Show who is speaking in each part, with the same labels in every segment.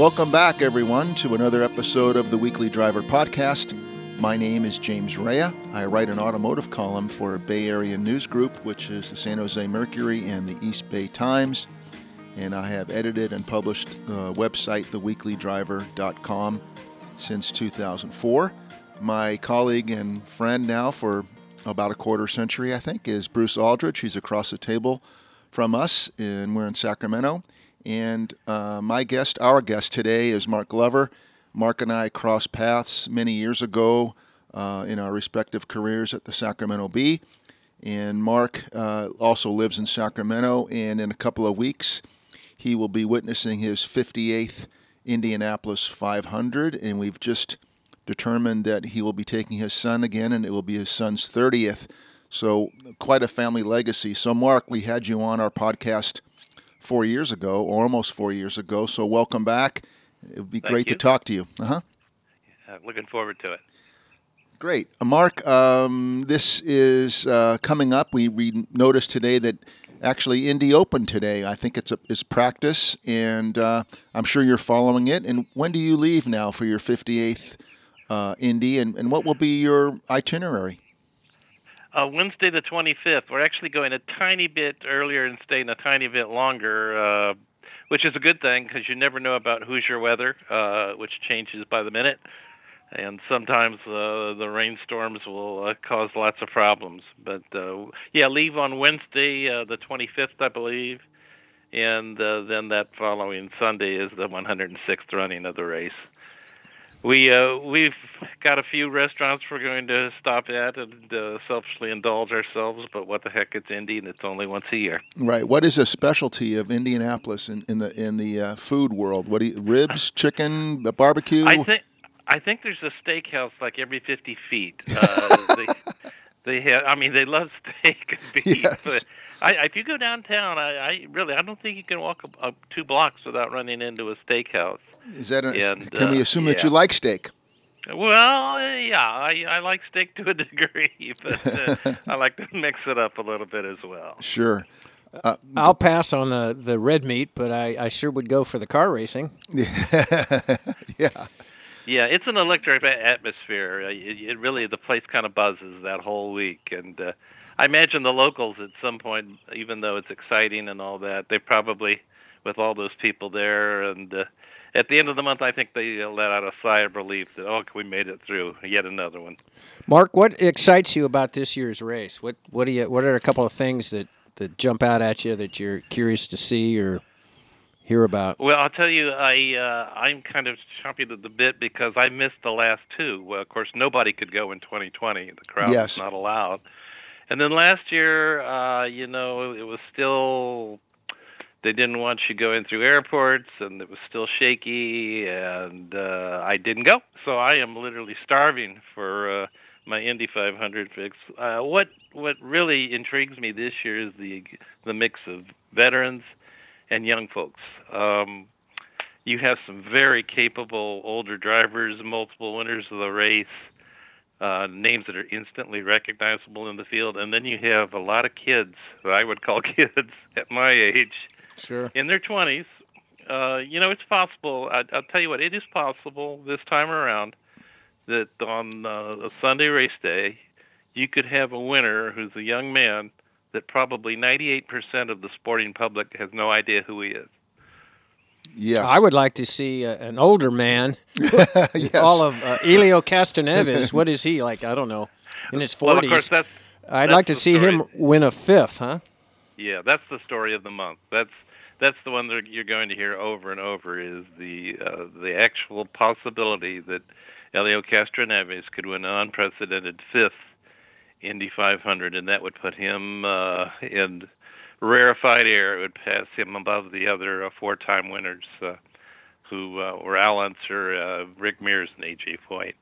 Speaker 1: Welcome back, everyone, to another episode of the Weekly Driver Podcast. My name is James Raia. I write an automotive column for Bay Area News Group, which is the San Jose Mercury and the East Bay Times. And I have edited and published the website, theweeklydriver.com, since 2004. My colleague and friend now for about a quarter century, I think, is Bruce Aldrich. He's across the table from us, and we're in Sacramento. And uh, my guest, our guest today, is Mark Glover. Mark and I crossed paths many years ago uh, in our respective careers at the Sacramento Bee. And Mark uh, also lives in Sacramento, and in a couple of weeks, he will be witnessing his 58th Indianapolis 500. And we've just determined that he will be taking his son again, and it will be his son's 30th. So, quite a family legacy. So, Mark, we had you on our podcast four years ago, or almost four years ago. So, welcome back. It would be
Speaker 2: Thank
Speaker 1: great
Speaker 2: you.
Speaker 1: to talk to you. Uh-huh.
Speaker 2: Uh, looking forward to it.
Speaker 1: Great. Uh, Mark, um, this is uh, coming up. We, we noticed today that actually Indy Open today. I think it's a it's practice, and uh, I'm sure you're following it. And when do you leave now for your 58th uh, Indy, and, and what will be your itinerary?
Speaker 2: Uh, Wednesday the 25th. We're actually going a tiny bit earlier and staying a tiny bit longer, uh, which is a good thing because you never know about Hoosier weather, uh, which changes by the minute. And sometimes uh, the rainstorms will uh, cause lots of problems. But uh, yeah, leave on Wednesday uh, the 25th, I believe. And uh, then that following Sunday is the 106th running of the race. We uh, we've got a few restaurants we're going to stop at and uh, selfishly indulge ourselves. But what the heck? It's Indy, and it's only once a year.
Speaker 1: Right. What is a specialty of Indianapolis in, in the in the uh, food world? What do you, ribs, chicken, barbecue?
Speaker 2: I think I think there's a steakhouse like every 50 feet. Uh, they they have. I mean, they love steak and beef.
Speaker 1: Yes.
Speaker 2: I, if you go downtown, I, I really I don't think you can walk up, up two blocks without running into a steakhouse.
Speaker 1: Is that a,
Speaker 2: and,
Speaker 1: can we
Speaker 2: uh,
Speaker 1: assume that you like steak?
Speaker 2: Well, uh, yeah, I, I like steak to a degree, but uh, I like to mix it up a little bit as well.
Speaker 1: Sure. Uh,
Speaker 3: I'll pass on the, the red meat, but I, I sure would go for the car racing.
Speaker 1: yeah.
Speaker 2: Yeah, it's an electric atmosphere. Uh, It, it really, the place kind of buzzes that whole week, and uh, I imagine the locals at some point, even though it's exciting and all that, they probably, with all those people there, and uh, at the end of the month, I think they uh, let out a sigh of relief that oh, we made it through yet another one.
Speaker 3: Mark, what excites you about this year's race? What what do you what are a couple of things that, that jump out at you that you're curious to see or hear about?
Speaker 2: Well, I'll tell you, I uh, I'm kind of chomping at the bit because I missed the last two. Well, of course, nobody could go in 2020; the crowd
Speaker 1: Yes.
Speaker 2: was not allowed. And then last year, uh, you know, it was still they didn't want you going through airports, and it was still shaky, and uh, I didn't go. So I am literally starving for uh, my Indy 500 fix. Uh, what what really intrigues me this year is the the mix of veterans and young folks. Um, you have some very capable older drivers, multiple winners of the race, uh, names that are instantly recognizable in the field, and then you have a lot of kids that I would call kids at my age
Speaker 3: Sure.
Speaker 2: in their 20s. Uh, you know, it's possible. I, I'll tell you what, it is possible this time around that on uh, a Sunday race day, you could have a winner who's a young man that probably 98% of the sporting public has no idea who he is.
Speaker 1: Yes.
Speaker 3: I would like to see uh, an older man,
Speaker 1: yes.
Speaker 3: all of uh, Elio Castroneves. what is he like? I don't know, in his
Speaker 2: Well, of course,
Speaker 3: forties.
Speaker 2: that's
Speaker 3: I'd
Speaker 2: that's
Speaker 3: like to
Speaker 2: the
Speaker 3: see him win a fifth, huh?
Speaker 2: Yeah, that's the story of the month. That's that's the one that you're going to hear over and over is the uh, the actual possibility that Elio Castroneves could win an unprecedented fifth Indy 500, and that would put him uh, in rarefied air. It would pass him above the other uh, four-time winners, uh, who uh, were Al Unser, uh, Rick Mears, and AJ Foyt.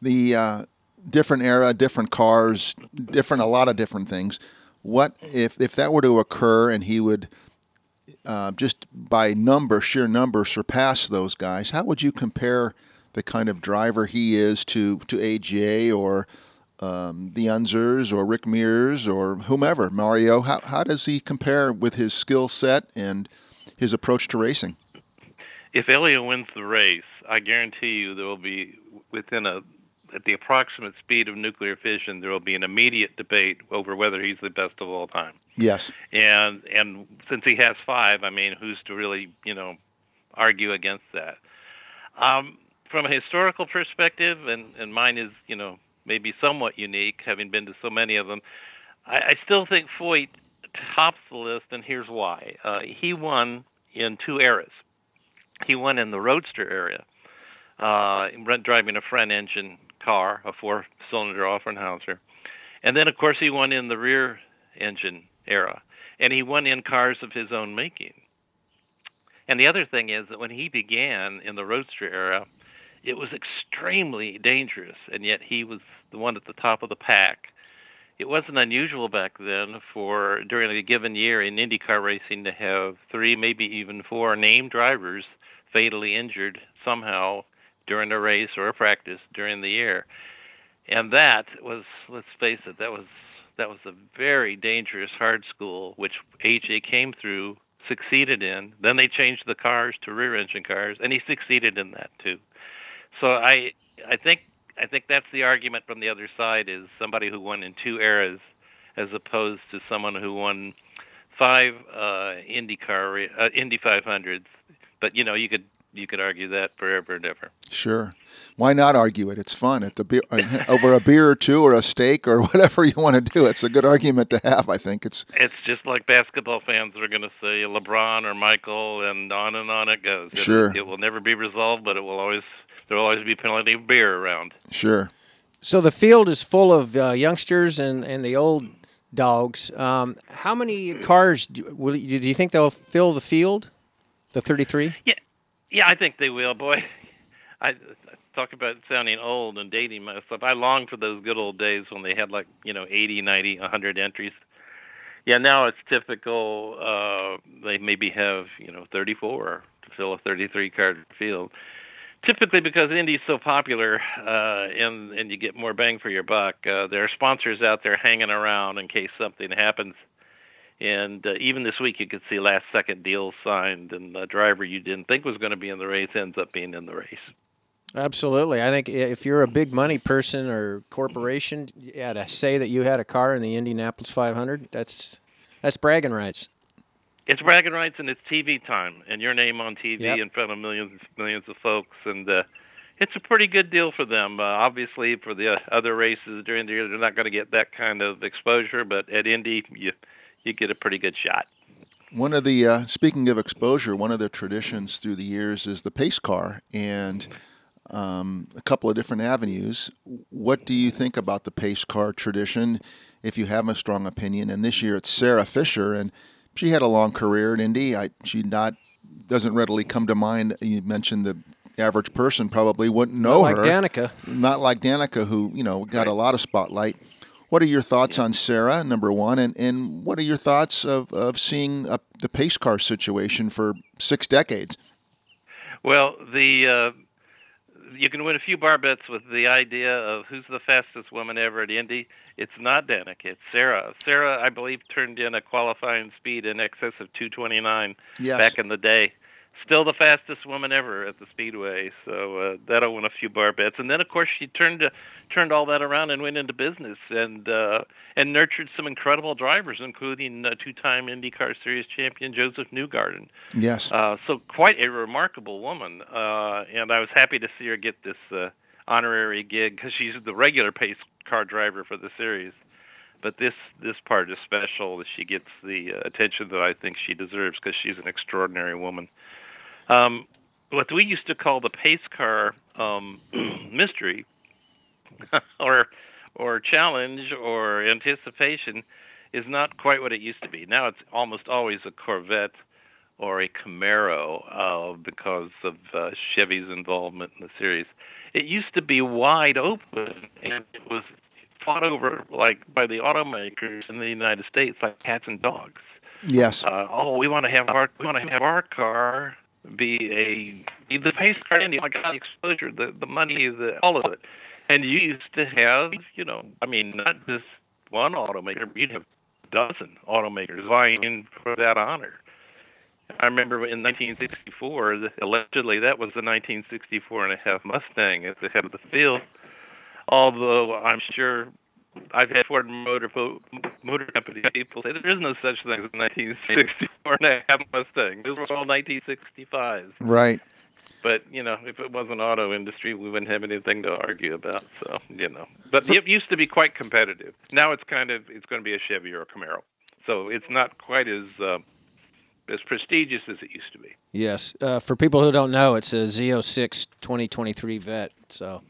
Speaker 1: the different era, different cars, different a lot of different things. What if if that were to occur and he would uh, just by number, sheer number, surpass those guys? How would you compare the kind of driver he is to to AJ or um, the Unsers or Rick Mears or whomever Mario? How how does he compare with his skill set and his approach to racing?
Speaker 2: if Elio wins the race, I guarantee you there will be within a at the approximate speed of nuclear fission, there will be an immediate debate over whether he's the best of all time.
Speaker 1: Yes.
Speaker 2: And and since he has five, I mean, who's to really you know argue against that? Um, from a historical perspective, and and mine is you know maybe somewhat unique, having been to so many of them. I, I still think Foyt tops the list, and here's why. Uh, he won in two eras. He won in the roadster area, uh, driving a front engine car, a four cylinder Offenhauser. And then, of course, he won in the rear engine era. And he won in cars of his own making. And the other thing is that when he began in the roadster era, it was extremely dangerous, and yet he was the one at the top of the pack. It wasn't unusual back then for during a given year in IndyCar racing to have three, maybe even four named drivers fatally injured somehow during a race or a practice during the year. And that was, let's face it, that was that was a very dangerous hard school, which AJ came through, succeeded in. Then they changed the cars to rear engine cars, and he succeeded in that too. So I I think I think that's the argument from the other side is somebody who won in two eras, as opposed to someone who won five uh, IndyCar uh, Indy 500s. But you know you could you could argue that forever and ever.
Speaker 1: Sure. Why not argue it? It's fun at the beer, uh, over a beer or two or a steak or whatever you want to do. It's a good argument to have. I think it's.
Speaker 2: It's just like basketball fans are going to say LeBron or Michael, and on and on it goes.
Speaker 1: Sure.
Speaker 2: It, it will never be resolved, but it will always there will always be plenty of beer around.
Speaker 1: Sure.
Speaker 3: So the field is full of uh, youngsters and and the old dogs. Um, how many cars do, will, do you think they'll fill the field? The 33?
Speaker 2: Yeah. Yeah, I think they will. Boy, I talk about sounding old and dating myself. I long for those good old days when they had like you know 80, 90, 100 entries. Yeah, now it's typical. Uh, they maybe have you know 34 to fill a 33 card field. Typically, because Indy's so popular uh, and and you get more bang for your buck, uh, there are sponsors out there hanging around in case something happens and uh, even this week, you could see last second deals signed, and a driver you didn't think was going to be in the race ends up being in the race.
Speaker 3: Absolutely. I think if you're a big money person or corporation, yeah, to say that you had a car in the Indianapolis 500, that's that's bragging rights.
Speaker 2: It's bragging rights and it's TV time and your name on TV
Speaker 3: Yep.
Speaker 2: in front of millions millions of folks and uh, it's a pretty good deal for them. Uh, obviously, for the uh, other races during the year, they're not going to get that kind of exposure, but at Indy, you you get a pretty good shot.
Speaker 1: One of the uh, speaking of exposure, one of the traditions through the years is the pace car, and um, a couple of different avenues. What do you think about the pace car tradition? If you have a strong opinion, and this year it's Sarah Fisher, and she had a long career at Indy. I, she not doesn't readily come to mind. You mentioned the average person probably wouldn't know
Speaker 3: like
Speaker 1: her.
Speaker 3: Danica.
Speaker 1: Not like Danica, who you know got
Speaker 2: Right.
Speaker 1: a lot of spotlight. What are your thoughts on Sarah, number one, and, and what are your thoughts of, of seeing uh the pace car situation for six decades?
Speaker 2: Well, the uh, you can win a few bar bets with the idea of who's the fastest woman ever at Indy. It's not Danica, it's Sarah. Sarah, I believe, turned in a qualifying speed in excess of 229
Speaker 1: Yes.
Speaker 2: back in the day. Still the fastest woman ever at the speedway, so uh, that'll win a few bar bets. And then, of course, she turned to, turned all that around and went into business and uh, and nurtured some incredible drivers, including uh, two-time IndyCar Series champion Josef Newgarden.
Speaker 1: Yes.
Speaker 2: Uh, so quite a remarkable woman, uh, and I was happy to see her get this uh, honorary gig because she's the regular pace car driver for the series. But this this part is special that she gets the uh, attention that I think she deserves because she's an extraordinary woman. Um, what we used to call the pace car um, mystery, or or challenge or anticipation, is not quite what it used to be. Now it's almost always a Corvette or a Camaro uh, because of uh, Chevy's involvement in the series. It used to be wide open, and it was fought over like by the automakers in the United States like cats and dogs.
Speaker 1: yes.
Speaker 2: Uh, oh, we want to have our we want to have our car be a be the pace car. And oh the exposure, the the money, the all of it. And you used to have, you know, I mean, not just one automaker, you'd have a dozen automakers vying for that honor. I remember in 1964, allegedly that was the 1964 and a half Mustang at the head of the field. Although I'm sure I've had Ford Motor Motor Company people say there is no such thing as a 1964 and a half Mustang. Those were all 1965s.
Speaker 1: Right.
Speaker 2: But you know, if it wasn't auto industry, we wouldn't have anything to argue about. So you know, but it used to be quite competitive. Now it's kind of it's going to be a Chevy or a Camaro. So it's not quite as uh, as prestigious as it used to be.
Speaker 3: Yes. Uh, for people who don't know, it's a Z06 2023 Vet. So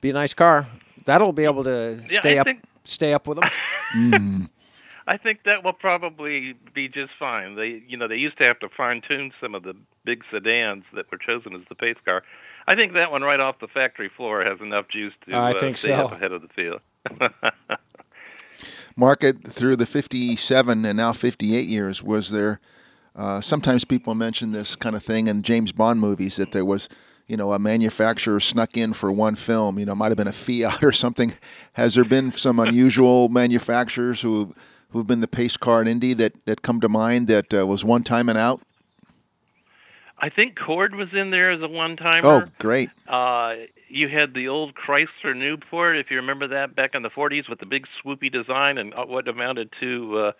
Speaker 3: be a nice car. That'll be able to
Speaker 2: Yeah,
Speaker 3: stay
Speaker 2: I
Speaker 3: up
Speaker 2: think-
Speaker 3: stay up with them.
Speaker 1: Mm.
Speaker 2: I think that will probably be just fine. They, you know, they used to have to fine tune some of the big sedans that were chosen as the pace car. I think that one right off the factory floor has enough juice to
Speaker 3: I
Speaker 2: uh,
Speaker 3: think
Speaker 2: stay
Speaker 3: so.
Speaker 2: up ahead of the field.
Speaker 1: Market through the 57 and now 58 years, was there, uh, sometimes people mention this kind of thing in James Bond movies that there was, you know, a manufacturer snuck in for one film, you know, might have been a Fiat or something. Has there been some unusual manufacturers who, who've been the pace car in Indy that, that come to mind that uh, was one time and out?
Speaker 2: I think Cord was in there as a one-timer.
Speaker 1: Oh, great.
Speaker 2: Uh, you had the old Chrysler Newport, if you remember that, back in the 40s with the big swoopy design and uh, what amounted to uh,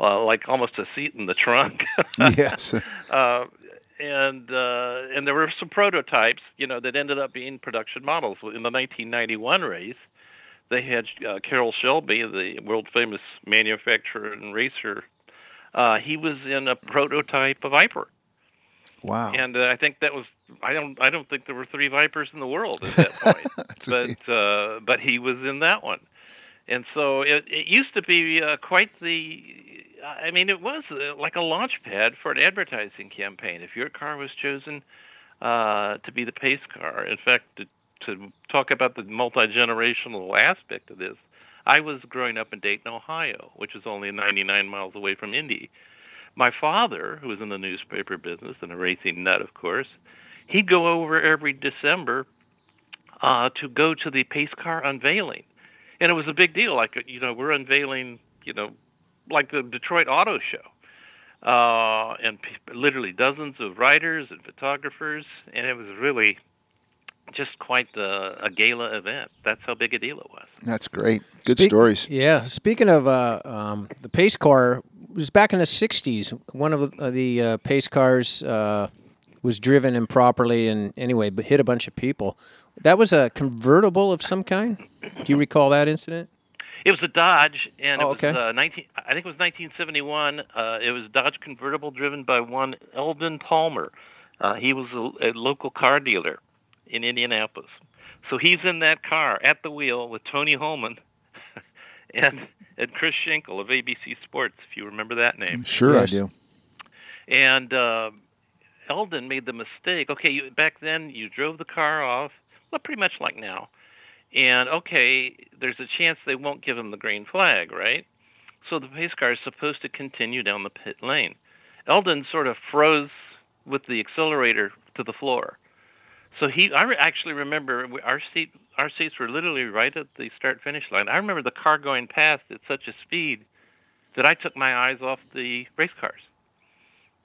Speaker 2: uh, like almost a seat in the trunk.
Speaker 1: yes.
Speaker 2: uh, and uh, and there were some prototypes, you know, that ended up being production models. In the 1991 race, they had uh, Carroll Shelby, the world famous manufacturer and racer. Uh, he was in a prototype of Viper,
Speaker 1: Wow.
Speaker 2: and uh, I think that was I don't I don't think there were three Vipers in the world at that point, but uh, but he was in that one, and so it it used to be uh, quite the. I mean, it was uh, like a launch pad for an advertising campaign. If your car was chosen uh, to be the pace car, in fact, to, to talk about the multi generational aspect of this, I was growing up in Dayton, Ohio, which is only 99 miles away from Indy. My father, who was in the newspaper business and a racing nut, of course, he'd go over every December uh, to go to the pace car unveiling, and it was a big deal. Like you know, we're unveiling, you know, like the Detroit Auto Show, uh, and p- literally dozens of writers and photographers, and it was really just quite the, a gala event. That's how big a deal it was.
Speaker 1: That's great. Good
Speaker 3: Speak-
Speaker 1: stories.
Speaker 3: Yeah. Speaking of uh, um, the pace car, it was back in the '60s. One of the, the uh, pace cars uh, was driven improperly and anyway, but hit a bunch of people. That was a convertible of some kind. Do you recall that incident?
Speaker 2: It was a Dodge, and
Speaker 3: Oh,
Speaker 2: it was
Speaker 3: okay.
Speaker 2: uh, 19. I think it was 1971. Uh, it was a Dodge convertible driven by one Eldon Palmer. Uh, he was a, a local car dealer in Indianapolis. So he's in that car at the wheel with Tony Hulman and and Chris Schenkel of ABC Sports, if you remember that name.
Speaker 1: Sure,
Speaker 3: Yes.
Speaker 1: I do.
Speaker 2: And uh, Eldon made the mistake. Okay, you, back then you drove the car off, well, pretty much like now. And okay, there's a chance they won't give him the green flag, right? So the pace car is supposed to continue down the pit lane. Eldon sort of froze with the accelerator to the floor. So he, I actually remember our seat, our seats were literally right at the start finish line. I remember the car going past at such a speed that I took my eyes off the race cars.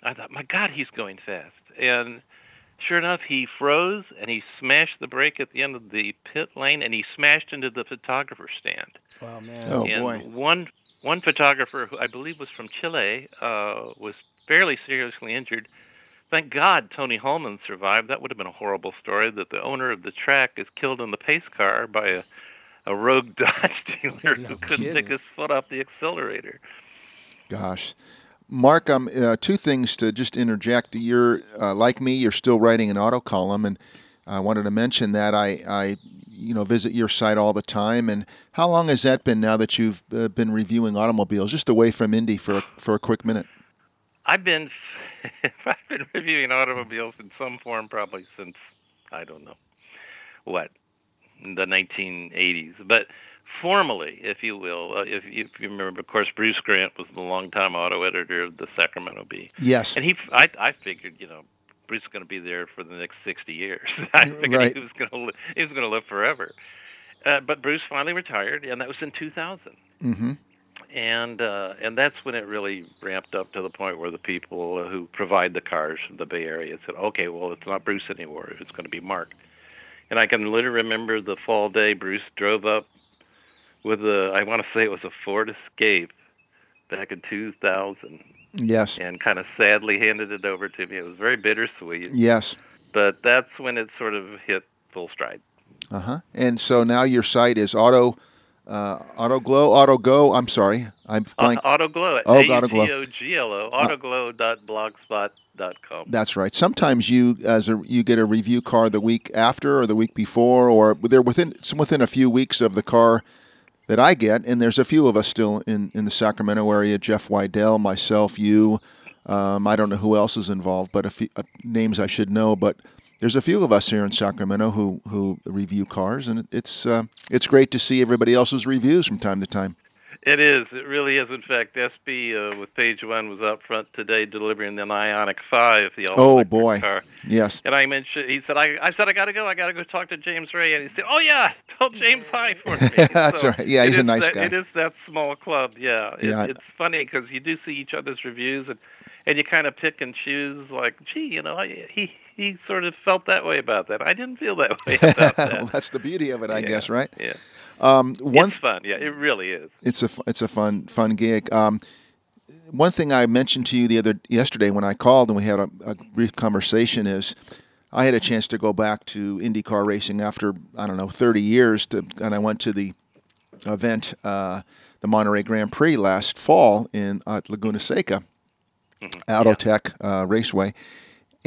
Speaker 2: I thought, my God, he's going fast. And sure enough, he froze and he smashed the brake at the end of the pit lane and he smashed into the photographer stand.
Speaker 3: Oh man.
Speaker 1: Oh,
Speaker 2: and
Speaker 1: boy.
Speaker 2: one one photographer, who I believe was from Chile, uh, was fairly seriously injured. Thank God Tony Hulman survived. That would have been a horrible story that the owner of the track is killed in the pace car by a, a rogue Dodge dealer
Speaker 3: No
Speaker 2: who couldn't take his foot off the accelerator.
Speaker 1: Gosh. Mark, um, uh, two things to just interject. You're uh, like me. You're still writing an auto column, and I wanted to mention that I, I, you know, visit your site all the time. And how long has that been now that you've uh, been reviewing automobiles, just away from Indy for a, for a quick minute?
Speaker 2: I've been I've been reviewing automobiles in some form probably since I don't know what the 1980s, but formally, if you will, uh, if, you, if you remember, of course, Bruce Grant was the longtime auto editor of the Sacramento Bee,
Speaker 1: Yes.
Speaker 2: and he I, I figured you know Bruce is going to be there for the next 60 years. I figured
Speaker 1: Right.
Speaker 2: he was going to li- he was going to live forever. Uh, but Bruce finally retired, and that was in 2000
Speaker 1: Mm-hmm.
Speaker 2: and uh, and that's when it really ramped up to the point where the people who provide the cars from the Bay Area said, "Okay, well, it's not Bruce anymore. It's going to be Mark." And I can literally remember the fall day. Bruce drove up with a, I want to say it was a Ford Escape back in 2000.
Speaker 1: Yes.
Speaker 2: And kind of sadly handed it over to me. It was very bittersweet.
Speaker 1: Yes.
Speaker 2: But that's when it sort of hit full stride.
Speaker 1: Uh huh. And so now your site is Auto uh, Auto Glow, Auto Go. I'm sorry, I'm blank.
Speaker 2: Uh, Auto Glow.
Speaker 1: Oh, Auto Glow.
Speaker 2: A-U-G-O-G-L-O. Autoglow.blogspot.com.
Speaker 1: That's right. Sometimes you as a you get a review car the week after or the week before, or they're within within a few weeks of the car that I get. And there's a few of us still in in the Sacramento area. Jeff Wydell, myself, you. Um, I don't know who else is involved, but a few uh, names I should know. But there's a few of us here in Sacramento who who review cars, and it's uh, it's great to see everybody else's reviews from time to time.
Speaker 2: It is. It really is. In fact, SB uh, with Page One was up front today delivering the Ioniq Five, the all
Speaker 1: oh boy,
Speaker 2: car.
Speaker 1: Yes.
Speaker 2: And I mentioned, he said, I, I said I got to go. I got to go talk to James Raia, and he said, Oh yeah, tell James hi for me.
Speaker 1: That's
Speaker 2: so
Speaker 1: right. Yeah, he's a nice
Speaker 2: that,
Speaker 1: guy.
Speaker 2: It is that small club. Yeah. It,
Speaker 1: Yeah.
Speaker 2: It's funny because you do see each other's reviews, and and you kind of pick and choose. Like, gee, you know, I, he he sort of felt that way about that. I didn't feel that way about that.
Speaker 1: well, that's the beauty of it, I
Speaker 2: Yeah,
Speaker 1: guess, right?
Speaker 2: Yeah.
Speaker 1: Um, one
Speaker 2: it's fun. Yeah, it really is.
Speaker 1: it's a it's a fun fun gig. Um, one thing I mentioned to you the other yesterday when I called and we had a, a brief conversation is I had a chance to go back to IndyCar racing after I don't know 30 years, to, and I went to the event, uh, the Monterey Grand Prix last fall in at Laguna Seca, Autotech uh, Raceway,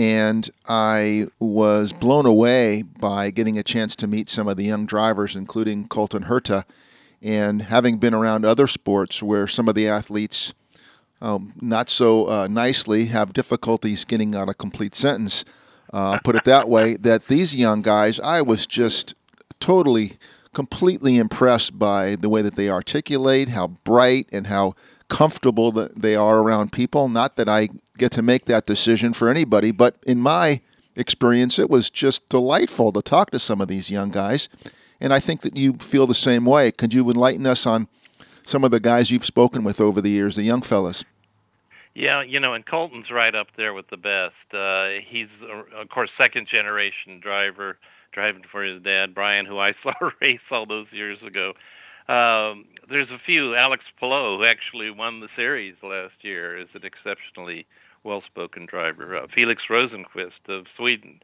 Speaker 1: and I was blown away by getting a chance to meet some of the young drivers, including Colton Herta, and having been around other sports where some of the athletes, um, not so uh, nicely, have difficulties getting out a complete sentence. Uh, put it that way. That these young guys, I was just totally, completely impressed by the way that they articulate, how bright and how comfortable that they are around people. Not that I get to make that decision for anybody, but in my experience, it was just delightful to talk to some of these young guys. And I think that you feel the same way. Could you enlighten us on some of the guys you've spoken with over the years, the young fellas?
Speaker 2: Yeah, you know, and Colton's right up there with the best. Uh, he's, uh, of course, second generation driver, driving for his dad, Brian, who I saw race all those years ago. Um, there's a few. Alex Palou, who actually won the series last year, is an exceptionally well spoken driver. Uh, Felix Rosenqvist of Sweden.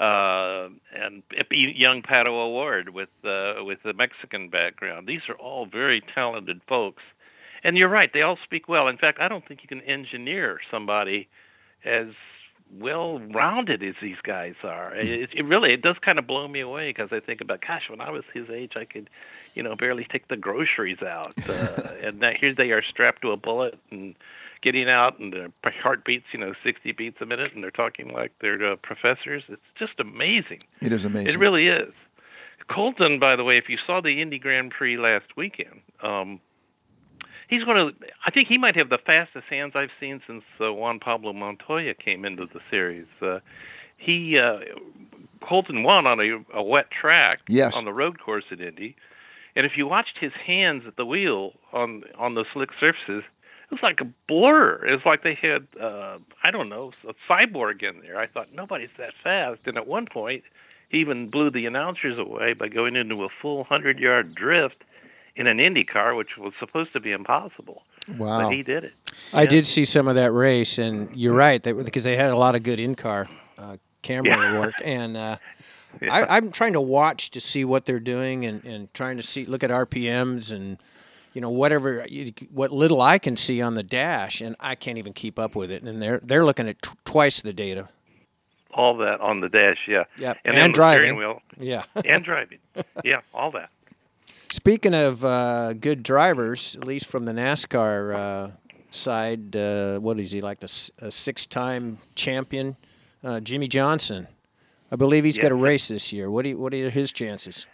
Speaker 2: Uh, and young Pato O'Ward with uh, with a Mexican background. These are all very talented folks, and you're right. They all speak well. In fact, I don't think you can engineer somebody as well rounded as these guys are. It, it really it does kind of blow me away because I think about gosh, when I was his age, I could, you know, barely take the groceries out, uh, and now here they are strapped to a bullet and getting out, and their heart beats, you know, 60 beats a minute, and they're talking like they're uh, professors. It's just amazing.
Speaker 1: It is amazing.
Speaker 2: It really is. Colton, by the way, if you saw the Indy Grand Prix last weekend, um, he's one of. I think he might have the fastest hands I've seen since uh, Juan Pablo Montoya came into the series. Uh, he uh, Colton won on a, a wet track
Speaker 1: Yes.
Speaker 2: on the road course at Indy, and if you watched his hands at the wheel on on the slick surfaces, it was like a blur. It was like they had uh, I don't know a cyborg in there. I thought nobody's that fast, and at one point he even blew the announcers away by going into a full hundred yard drift in an Indy car, which was supposed to be impossible.
Speaker 1: Wow.
Speaker 2: But he did it.
Speaker 3: I
Speaker 2: Yeah.
Speaker 3: did see some of that race, and you're right they, because they had a lot of good in-car uh, camera
Speaker 2: Yeah.
Speaker 3: work, and uh,
Speaker 2: Yeah.
Speaker 3: I, I'm trying to watch to see what they're doing, and, and trying to see look at RPMs and you know whatever what little I can see on the dash, and I can't even keep up with it. And they're they're looking at tw- twice the data.
Speaker 2: All that on the dash, yeah.
Speaker 3: Yep,
Speaker 2: And,
Speaker 3: and driving.
Speaker 2: wheel
Speaker 3: Yeah.
Speaker 2: and driving. Yeah, all that.
Speaker 3: Speaking of uh, good drivers, at least from the NASCAR uh, side, uh, what is he like? The s- six-time champion, uh, Jimmie Johnson. I believe he's got a race this year. What do you, what are his chances?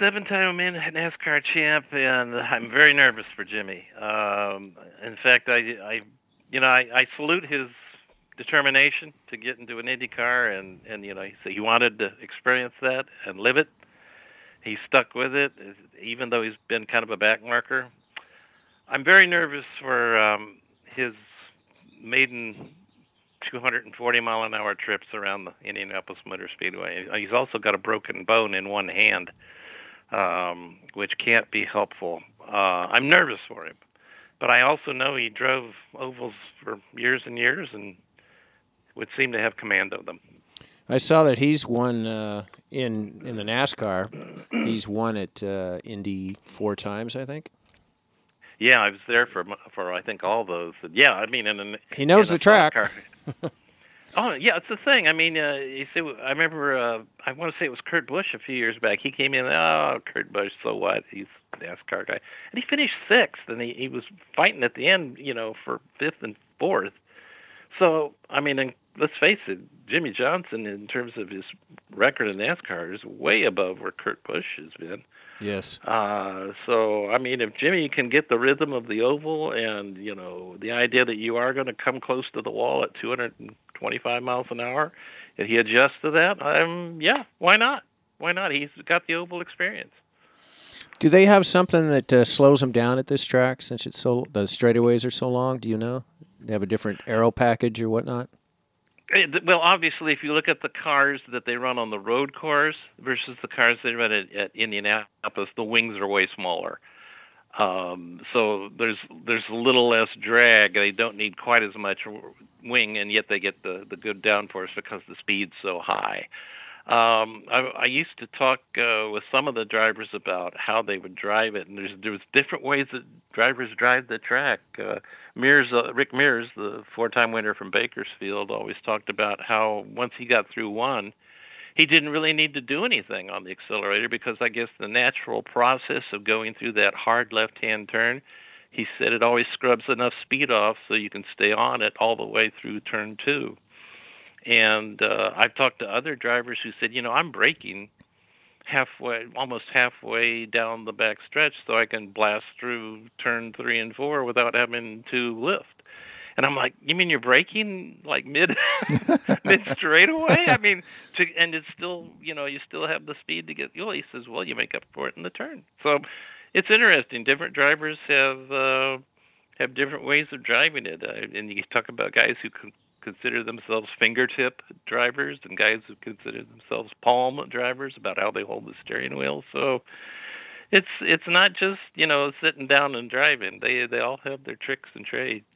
Speaker 2: Seven-time NASCAR champ, and I'm very nervous for Jimmy. Um, in fact, I, I, you know, I, I salute his determination to get into an Indy car, and and you know, he he wanted to experience that and live it. He stuck with it, even though he's been kind of a backmarker. I'm very nervous for um, his maiden 240 mile an hour trips around the Indianapolis Motor Speedway. He's also got a broken bone in one hand, um, which can't be helpful. Uh, I'm nervous for him, but I also know he drove ovals for years and years and would seem to have command of them.
Speaker 3: I saw that he's won uh, in in the NASCAR. He's won at uh, Indy four times, I think.
Speaker 2: Yeah, I was there for for I think all those. Yeah, I mean, in an,
Speaker 3: he knows the track.
Speaker 2: Oh yeah, it's the thing. I mean, uh, you see, I remember. Uh, I want to say it was Kurt Busch a few years back. He came in. Oh, Kurt Busch. So what? He's NASCAR guy, and he finished sixth, and he he was fighting at the end, you know, for fifth and fourth. So I mean, and let's face it, Jimmie Johnson, in terms of his record in NASCAR, is way above where Kurt Busch has been.
Speaker 3: Yes.
Speaker 2: Uh, so I mean, if Jimmy can get the rhythm of the oval, and you know, the idea that you are going to come close to the wall at 225 miles an hour, and he adjusts to that, um, yeah, why not? Why not? He's got the oval experience.
Speaker 3: Do they have something that uh, slows them down at this track since it's so the straightaways are so long? Do you know? They have a different aero package or whatnot.
Speaker 2: Eh, well, obviously, if you look at the cars that they run on the road course versus the cars they run at, at Indianapolis, the wings are way smaller. Um, so there's there's a little less drag. They don't need quite as much wing, and yet they get the the good downforce because the speed's so high. Um, I, I used to talk uh, with some of the drivers about how they would drive it, and there's there's different ways that drivers drive the track. Uh, Mears, uh, Rick Mears, the four-time winner from Bakersfield, always talked about how once he got through one, he didn't really need to do anything on the accelerator because I guess the natural process of going through that hard left-hand turn, he said it always scrubs enough speed off so you can stay on it all the way through turn two. And uh, I've talked to other drivers who said, you know, I'm braking halfway, almost halfway down the back stretch, so I can blast through turn three and four without having to lift. And I'm like, you mean you're braking like mid mid straightaway? I mean, to, and it's still, you know, you still have the speed to get. Well, he says, well, you make up for it in the turn. So it's interesting. Different drivers have uh, have different ways of driving it, uh, and you talk about guys who can consider themselves fingertip drivers and guys who consider themselves palm drivers about how they hold the steering wheel. So it's it's not just you know sitting down and driving. They they all have their tricks and trades.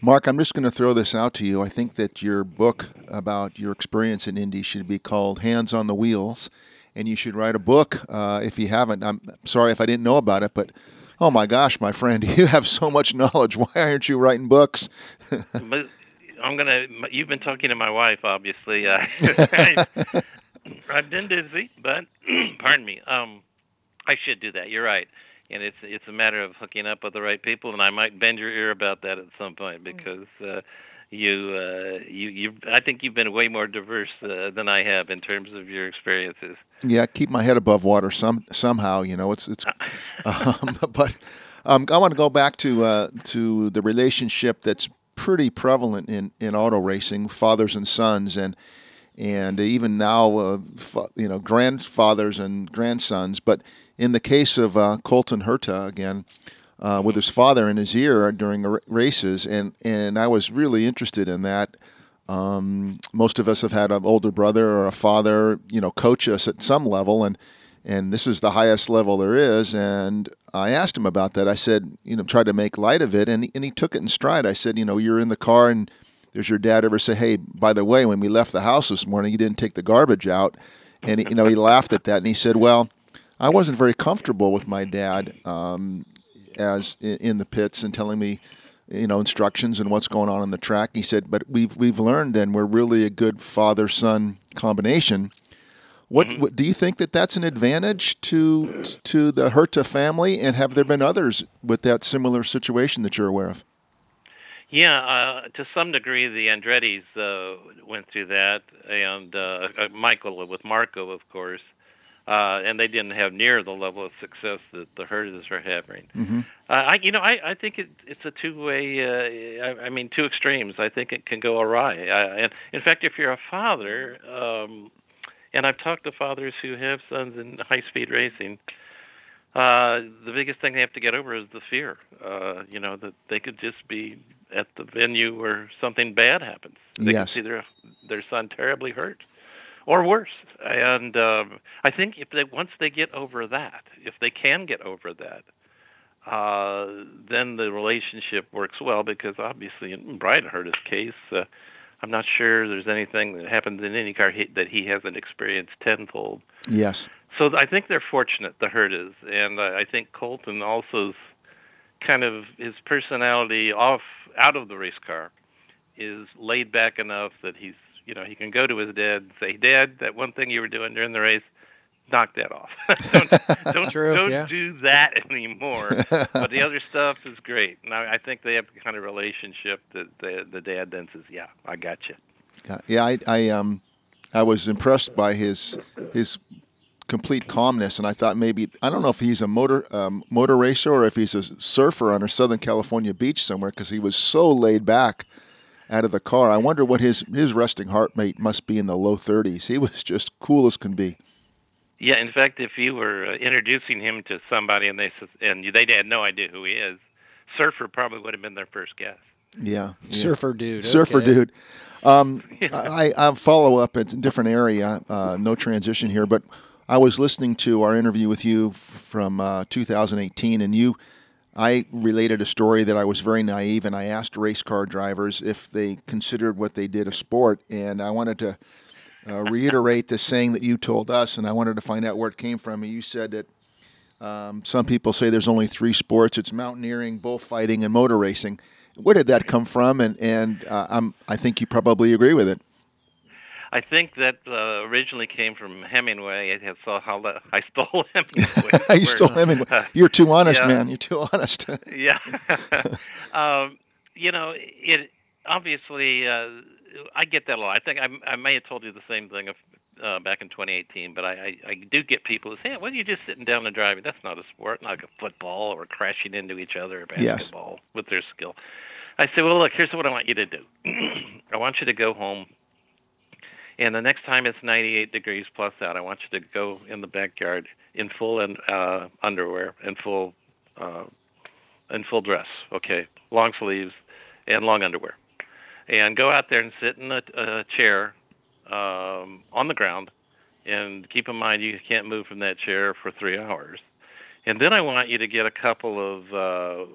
Speaker 1: Mark, I'm just going to throw this out to you. I think that your book about your experience in Indy should be called Hands on the Wheels, and you should write a book uh, if you haven't. I'm sorry if I didn't know about it, but oh my gosh, my friend, you have so much knowledge. Why aren't you writing books?
Speaker 2: I'm gonna. You've been talking to my wife, obviously. Uh, I've been busy, but pardon me. Um, I should do that. You're right, and it's it's a matter of hooking up with the right people, and I might bend your ear about that at some point mm. because uh, you uh, you you. I think you've been way more diverse uh, than I have in terms of your experiences.
Speaker 1: Yeah, keep my head above water some somehow. You know, it's it's. um, but um, I want to go back to uh, to the relationship that's pretty prevalent in, in auto racing, fathers and sons, and and even now, uh, you know, grandfathers and grandsons. But in the case of uh, Colton Herta again, uh, with his father in his ear during races, and and I was really interested in that. Um, most of us have had an older brother or a father, you know, coach us at some level, and and this is the highest level there is. And I asked him about that. I said, you know, try to make light of it, and and he took it in stride. I said, you know, you're in the car, and does your dad ever say, hey, by the way, when we left the house this morning, you didn't take the garbage out? And he, you know, he laughed at that, and he said, well, I wasn't very comfortable with my dad um, as in, in the pits and telling me you know instructions and what's going on on the track. He said, but we've we've learned and we're really a good father son combination. What, mm-hmm. what, do you think that that's an advantage to to the Herta family, and have there been others with that similar situation that you're aware of?
Speaker 2: Yeah, uh, to some degree, the Andretti's uh, went through that, and uh, uh Michael with Marco, of course, uh, and they didn't have near the level of success that the Hertas are having. Mm-hmm. Uh, I, you know, I, I think it, it's a two-way. I, I, mean, two extremes. I think it can go awry. I, and in fact, if you're a father, um, and I've talked to fathers who have sons in high speed racing. uh, the biggest thing they have to get over is the fear. Uh, you know that they could just be at the venue where something bad happens. They
Speaker 1: Yes.
Speaker 2: can see their their son terribly hurt, or worse. And um, I think if they once they get over that, if they can get over that, uh, then the relationship works well because obviously in Bryan Herta's case, uh, I'm not sure there's anything that happens in any car he, that he hasn't experienced tenfold.
Speaker 1: Yes.
Speaker 2: So I think they're fortunate, the Hertas, and uh, I think Colton also's kind of his personality off out of the race car is laid back enough that he's you know he can go to his dad and say, Dad, that one thing you were doing during the race, knock that off. don't don't,
Speaker 3: True,
Speaker 2: don't
Speaker 3: yeah.
Speaker 2: do that anymore. but the other stuff is great. And I, I think they have the kind of relationship that the the dad then says, Yeah, I got you.
Speaker 1: Yeah, yeah I, I um I was impressed by his his complete calmness, and I thought maybe I don't know if he's a motor um, motor racer or if he's a surfer on a Southern California beach somewhere because he was so laid back out of the car. I wonder what his his resting heart rate must be in the low 30s. He was just cool as can be.
Speaker 2: Yeah, in fact, if you were uh, introducing him to somebody and they s- and they had no idea who he is, Surfer probably would have been their first guess.
Speaker 1: Yeah, yeah.
Speaker 3: Surfer dude.
Speaker 1: Surfer
Speaker 3: okay.
Speaker 1: dude. Um, I, I follow up. It's a different area. Uh, no transition here, but I was listening to our interview with you from uh, 2018, and you, I related a story that I was very naive, and I asked race car drivers if they considered what they did a sport, and I wanted to uh, reiterate the saying that you told us, and I wanted to find out where it came from. You said that. Um, some people say there's only three sports: it's mountaineering, bullfighting, and motor racing. Where did that come from? And and uh, I'm I think you probably agree with it.
Speaker 2: I think that uh, originally came from Hemingway. Had saw how I stole Hemingway.
Speaker 1: you stole Hemingway. You're too honest,
Speaker 2: Yeah.
Speaker 1: man. You're too honest.
Speaker 2: yeah. um, you know, it obviously uh, I get that a lot. I think I, I may have told you the same thing of, uh, back in 2018, but I, I, I do get people who say, "Well, you're just sitting down and driving. That's not a sport, like a football or crashing into each other or
Speaker 1: Yes.
Speaker 2: basketball with their skill." I say, "Well, look, here's what I want you to do. I want you to go home." And the next time it's 98 degrees plus out, I want you to go in the backyard in full and uh, underwear and full uh, in full dress, okay, long sleeves and long underwear, and go out there and sit in a, a chair um, on the ground, and keep in mind you can't move from that chair for three hours. And then I want you to get a couple of uh,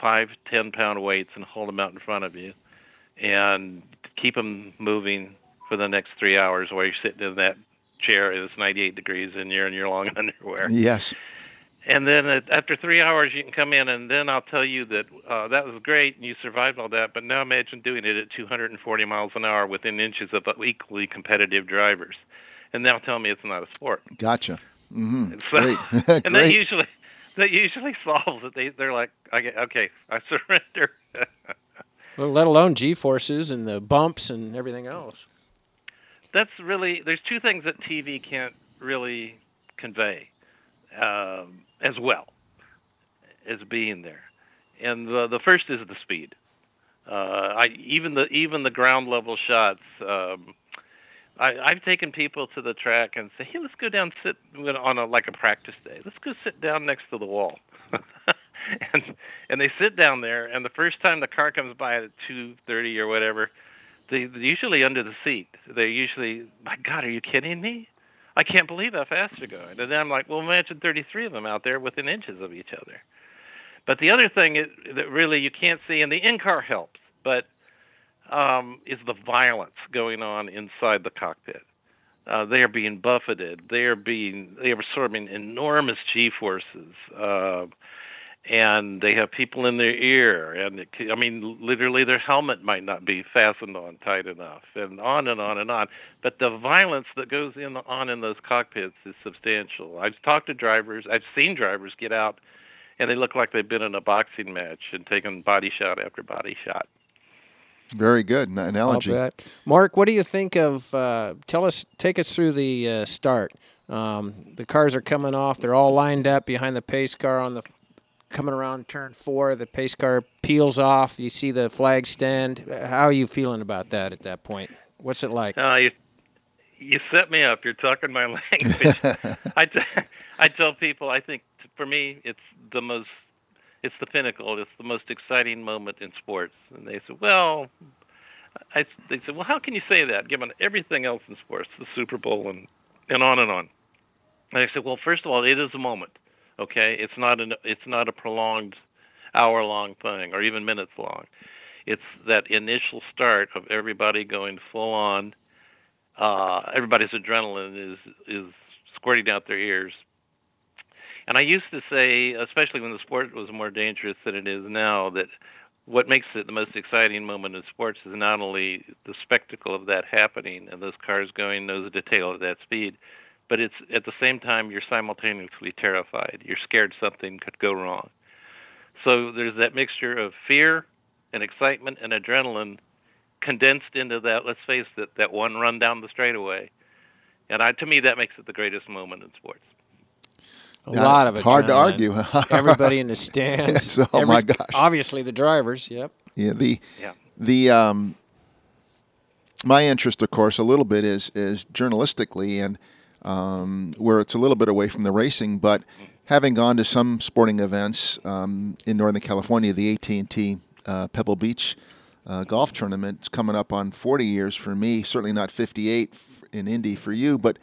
Speaker 2: five, ten pound weights and hold them out in front of you, and keep them moving for the next three hours while you're sitting in that chair. It's 98 degrees and you're in your long underwear.
Speaker 1: yes.
Speaker 2: And then at, after three hours, you can come in, and then I'll tell you that uh, that was great, and you survived all that. But now imagine doing it at 240 miles an hour within inches of equally competitive drivers, and now tell me it's not a sport.
Speaker 1: Gotcha. hmm
Speaker 2: And so,
Speaker 1: Great.
Speaker 2: and that usually that usually solves it. They they're like, okay, okay, I surrender.
Speaker 3: Well, let alone G forces and the bumps and everything else.
Speaker 2: That's really there's two things that TV can't really convey um, as well as being there, and the the first is the speed. Uh, I even the even the ground level shots. Um, I, I've taken people to the track and say, "Hey, let's go down sit on a like a practice day. Let's go sit down next to the wall." and and they sit down there, and the first time the car comes by at two thirty or whatever, they they're usually under the seat. They're usually, my God, are you kidding me? I can't believe how fast they're going. And then I'm like, well, imagine 33 of them out there within inches of each other. But the other thing is, that really you can't see, and the in-car helps, but um, is the violence going on inside the cockpit. Uh, they are being buffeted. They are being they are absorbing enormous g forces, uh, and they have people in their ear. And it, I mean, literally, their helmet might not be fastened on tight enough, and on and on and on. But the violence that goes in on in those cockpits is substantial. I've talked to drivers. I've seen drivers get out, and they look like they've been in a boxing match and taken body shot after body shot.
Speaker 1: Very good an- analogy.
Speaker 3: Mark, what do you think of? Uh, tell us, take us through the uh, start. Um, the cars are coming off. They're all lined up behind the pace car on the coming around turn four. The pace car peels off. You see the flag stand. How are you feeling about that at that point? What's it like?
Speaker 2: Uh, you, you set me up. You're talking my language. I, t- I tell people I think for me, it's the most, it's the pinnacle. It's the most exciting moment in sports. And they said, well, I, they said, well, how can you say that given everything else in sports, the Super Bowl and and on and on? And I said, well, first of all, it is a moment. Okay, it's not an it's not a prolonged hour long thing or even minutes long. It's that initial start of everybody going full on. Uh, everybody's adrenaline is is squirting out their ears. And I used to say, especially when the sport was more dangerous than it is now, that what makes it the most exciting moment in sports is not only the spectacle of that happening and those cars going nose to tail at that speed, but it's at the same time you're simultaneously terrified. You're scared something could go wrong. So there's that mixture of fear and excitement and adrenaline condensed into that. Let's face it, that one run down the straightaway, and I, to me that makes it the greatest moment in sports.
Speaker 3: A yeah, lot of
Speaker 1: it. Hard to argue.
Speaker 3: Everybody in the stands.
Speaker 1: oh
Speaker 3: every,
Speaker 1: my gosh!
Speaker 3: Obviously the drivers. Yep.
Speaker 1: Yeah. The yeah. the um. My interest, of course, a little bit is is journalistically and um, where it's a little bit away from the racing, but having gone to some sporting events um, in Northern California, the AT&T uh, Pebble Beach uh, golf tournament is coming up on 40 years for me. Certainly not 58 in Indy for you, but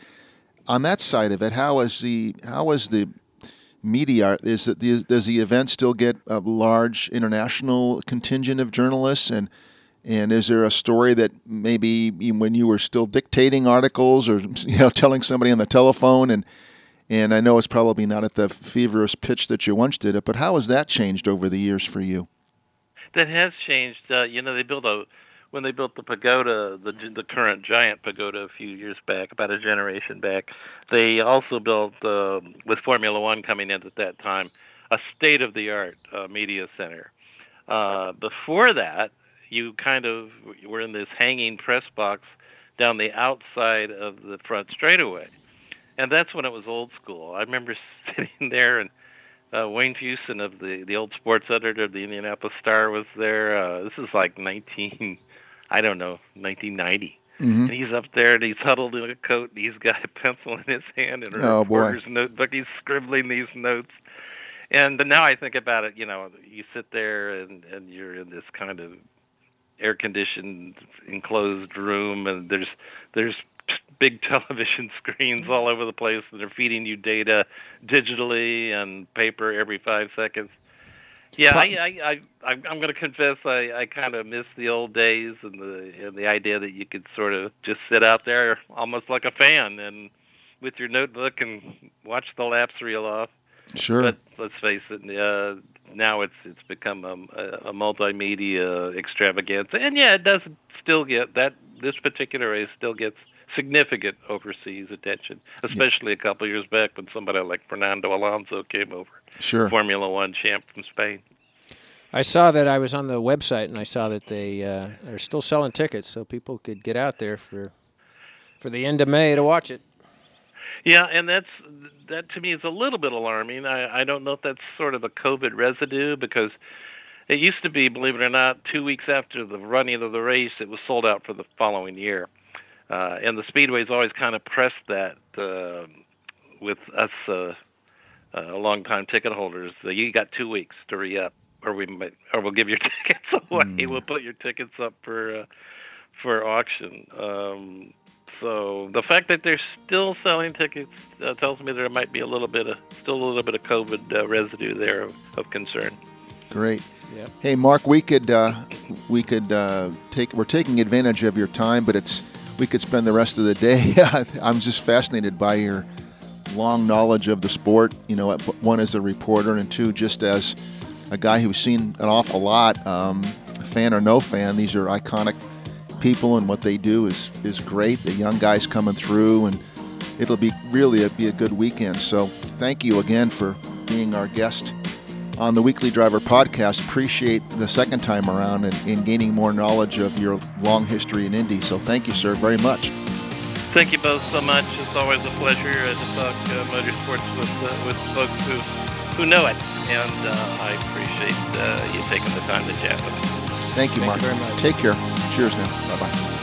Speaker 1: on that side of it, how is the how is the media? Is that the, does the event still get a large international contingent of journalists and and is there a story that maybe when you were still dictating articles or you know telling somebody on the telephone and and I know it's probably not at the feverish pitch that you once did it, but how has that changed over the years for you?
Speaker 2: That has changed. Uh, you know, they built a when they built the pagoda, the the current giant pagoda a few years back, about a generation back, they also built uh, with Formula One coming in at that time a state of the art uh, media center. Uh, before that, you kind of were in this hanging press box down the outside of the front straightaway, and that's when it was old school. I remember sitting there and. Uh, Wayne Fuson of the the old sports editor of the Indianapolis Star was there. Uh, this is like 19 I don't know, 1990. Mm-hmm. And he's up there and he's huddled in a coat and he's got a pencil in his hand and a oh, reporter's boy. notebook. He's scribbling these notes. And but now I think about it, you know, you sit there and, and you're in this kind of air conditioned enclosed room and there's there's big television screens all over the place and they're feeding you data digitally and paper every five seconds yeah, I, I, I, I'm going to confess I, I kind of miss the old days and the and the idea that you could sort of just sit out there almost like a fan and with your notebook and watch the laps reel off.
Speaker 1: Sure.
Speaker 2: But let's face it, uh, now it's it's become a, a multimedia extravaganza, and yeah, it does still get that. This particular race still gets significant overseas attention, especially yeah. a couple of years back when somebody like Fernando Alonso came over,
Speaker 1: sure,
Speaker 2: Formula One champ from Spain.
Speaker 3: I saw that I was on the website and I saw that they uh, are still selling tickets, so people could get out there for for the end of May to watch it.
Speaker 2: Yeah, and that's that to me is a little bit alarming. I, I don't know if that's sort of a COVID residue because it used to be, believe it or not, two weeks after the running of the race, it was sold out for the following year uh, and the speedways always kind of pressed that uh, with us uh, uh, long-time ticket holders. Uh, you got two weeks to re-up, or we might, or we'll give your tickets away. Mm. We'll put your tickets up for uh, for auction. Um, so the fact that they're still selling tickets uh, tells me there might be a little bit of still a little bit of COVID uh, residue there of, of concern.
Speaker 1: Great. Yep. Hey, Mark, we could uh, we could uh, take we're taking advantage of your time, but it's we could spend the rest of the day. I'm just fascinated by your long knowledge of the sport. You know, one as a reporter, and two just as a guy who's seen an awful lot. Um, fan or no fan, these are iconic people, and what they do is is great. The young guys coming through, and it'll be really a, be a good weekend. So, thank you again for being our guest on the Weekly Driver podcast. Appreciate the second time around and, and gaining more knowledge of your long history in Indy. So thank you, sir, very much.
Speaker 2: Thank you both so much. It's always a pleasure uh, to talk uh, motorsports with uh, with folks who who know it, and uh, I appreciate uh, you taking the time to chat with me.
Speaker 1: Thank you,
Speaker 3: Thank
Speaker 1: Mark.
Speaker 3: You very much.
Speaker 1: Take care. Cheers now. Bye bye.